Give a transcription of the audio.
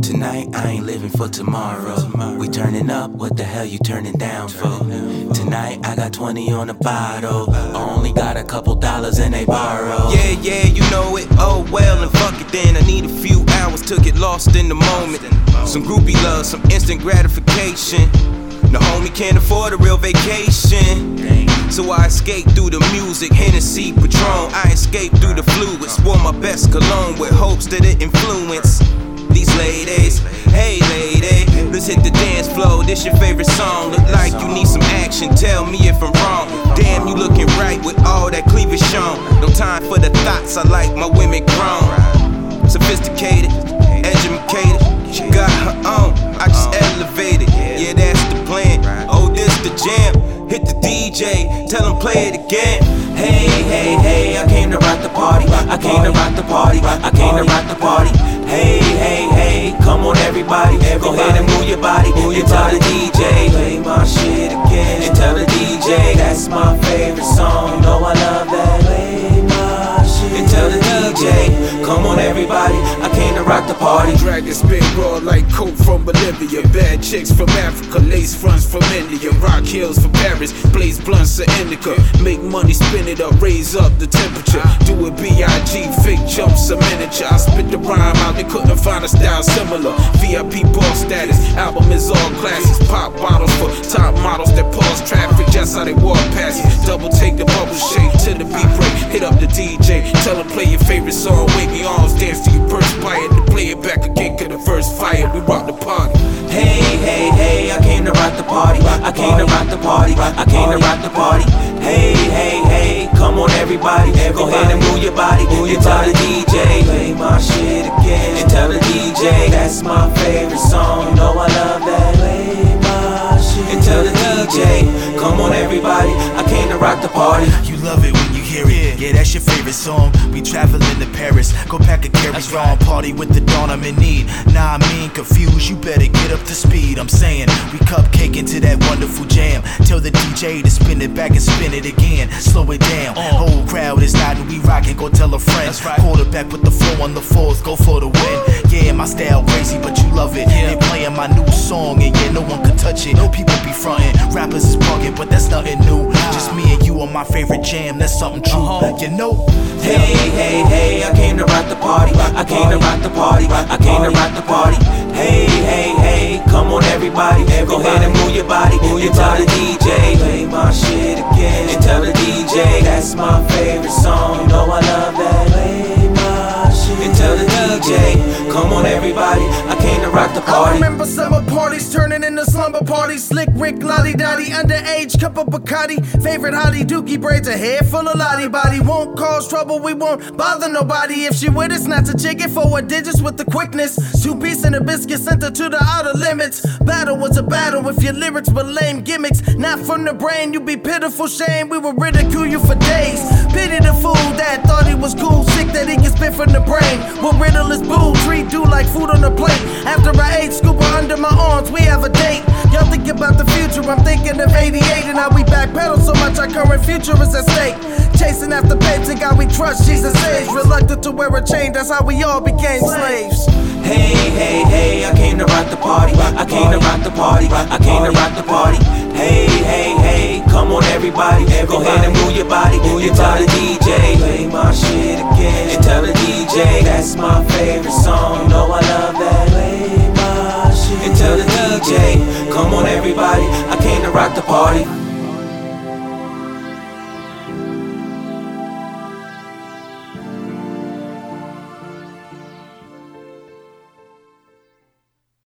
Tonight, I ain't living for tomorrow. We turning up, what the hell you turning down for? Tonight, I got 20 on the bottle. Only got a couple dollars and they borrow. Yeah, yeah, you know it. Oh well, and fuck it then. I need a few hours to get lost in the moment. Some groupie love, some instant gratification. The homie can't afford a real vacation. So I escape through the music, Hennessy, Patron. I escape through the fluids. Wore my best cologne with hopes that it influence ladies. Hey, lady, let's hit the dance floor. This your favorite song. Look like you need some action. Tell me if I'm wrong. Damn, you looking right with all that cleavage shown. No time for the thoughts. I like my women grown, sophisticated, educated. She got her own. I just uh-huh. elevated. Yeah, that's the plan. Oh, this the jam. Hit the DJ, tell him play it again. Hey, hey, hey, I came to rock the party. Everybody. I came to rock the party. DragonSpit raw like coke from Bolivia. Bad chicks from Africa, lace fronts from India. Rock hills from Paris, blaze blunts of indica. Make money, spin it up, raise up the temperature. Do it B.I.G. fake jumps a miniature. I spit the rhyme out, they couldn't find a style similar. VIP ball status, album is all classes. Pop bottles for top models that pause traffic, just how they walk past it. Double take the bubble shake to the beat break. Hit up the DJ, tell him play your favorite song. Wake me arms, dance to your perspire. To play it back again, cause the first fire. We rock the party. Hey, hey, hey, I came to rock the party. I came to rock the party. I came to rock the party. Hey, hey, hey, come on everybody. Go ahead and move your body. And tell the DJ, play my shit again. And tell the DJ, that's my favorite song. You know I love that. Traveling to Paris. Go pack a carry on. Party with the dawn, I'm in need. Nah, I mean confused. You better get up to speed. I'm saying we cupcake into that wonderful jam. Tell the DJ to spin it back and spin it again. Slow it down. Uh. Whole crowd is nodding. We rockin'. Go tell a friend. Quarterback with the flow on the fourth. Go for the win. Yeah, my style crazy, but you love it. They playing my new song, and yeah, no one could touch it. No People be frontin'. Rappers is bugging, but that's nothing new. Just me and you on my favorite jam. That's something true. Uh-huh. You know. Hey, hey, hey, I came to rock the party. I came to rock the party. I came to rock the party. Hey, hey, hey, come on everybody. Go ahead and move your body. And tell the DJ, play my shit again. And tell the DJ, that's my came to rock the I remember summer parties turning into slumber parties. Slick Rick, La Di Da Di, underage, cup of Bacardi. Favorite hottie dookie braids, a hair full of Lottie body. Won't cause trouble, we won't bother nobody. If she with us, not to chicken forward digits with the quickness. Two piece and a biscuit sent her to the outer limits. Battle was a battle if your lyrics were lame gimmicks. Not from the brain, you'd be pitiful shame. We would ridicule you for days. Pity the fool that thought he was cool, sick that he spit from the brain. We'll riddle his boo, treat do like food on a plate. After I ate, scoop her under my arms, we have a date. Y'all think about the future, I'm thinking of 88 and how we backpedal so much our current future is at stake. Chasing after babes and God we trust, Jesus age. Reluctant to wear a chain, that's how we all became slaves. Hey, hey, hey, I came to rock the party. I came to rock the party. I came to rock the party. Hey, hey, hey, come on everybody. Go ahead and move your body. And tell the DJ, play my shit again. And tell the DJ, that's my favorite song. You know I love that. Play my shit. And tell the DJ, come on everybody. I came to rock the party.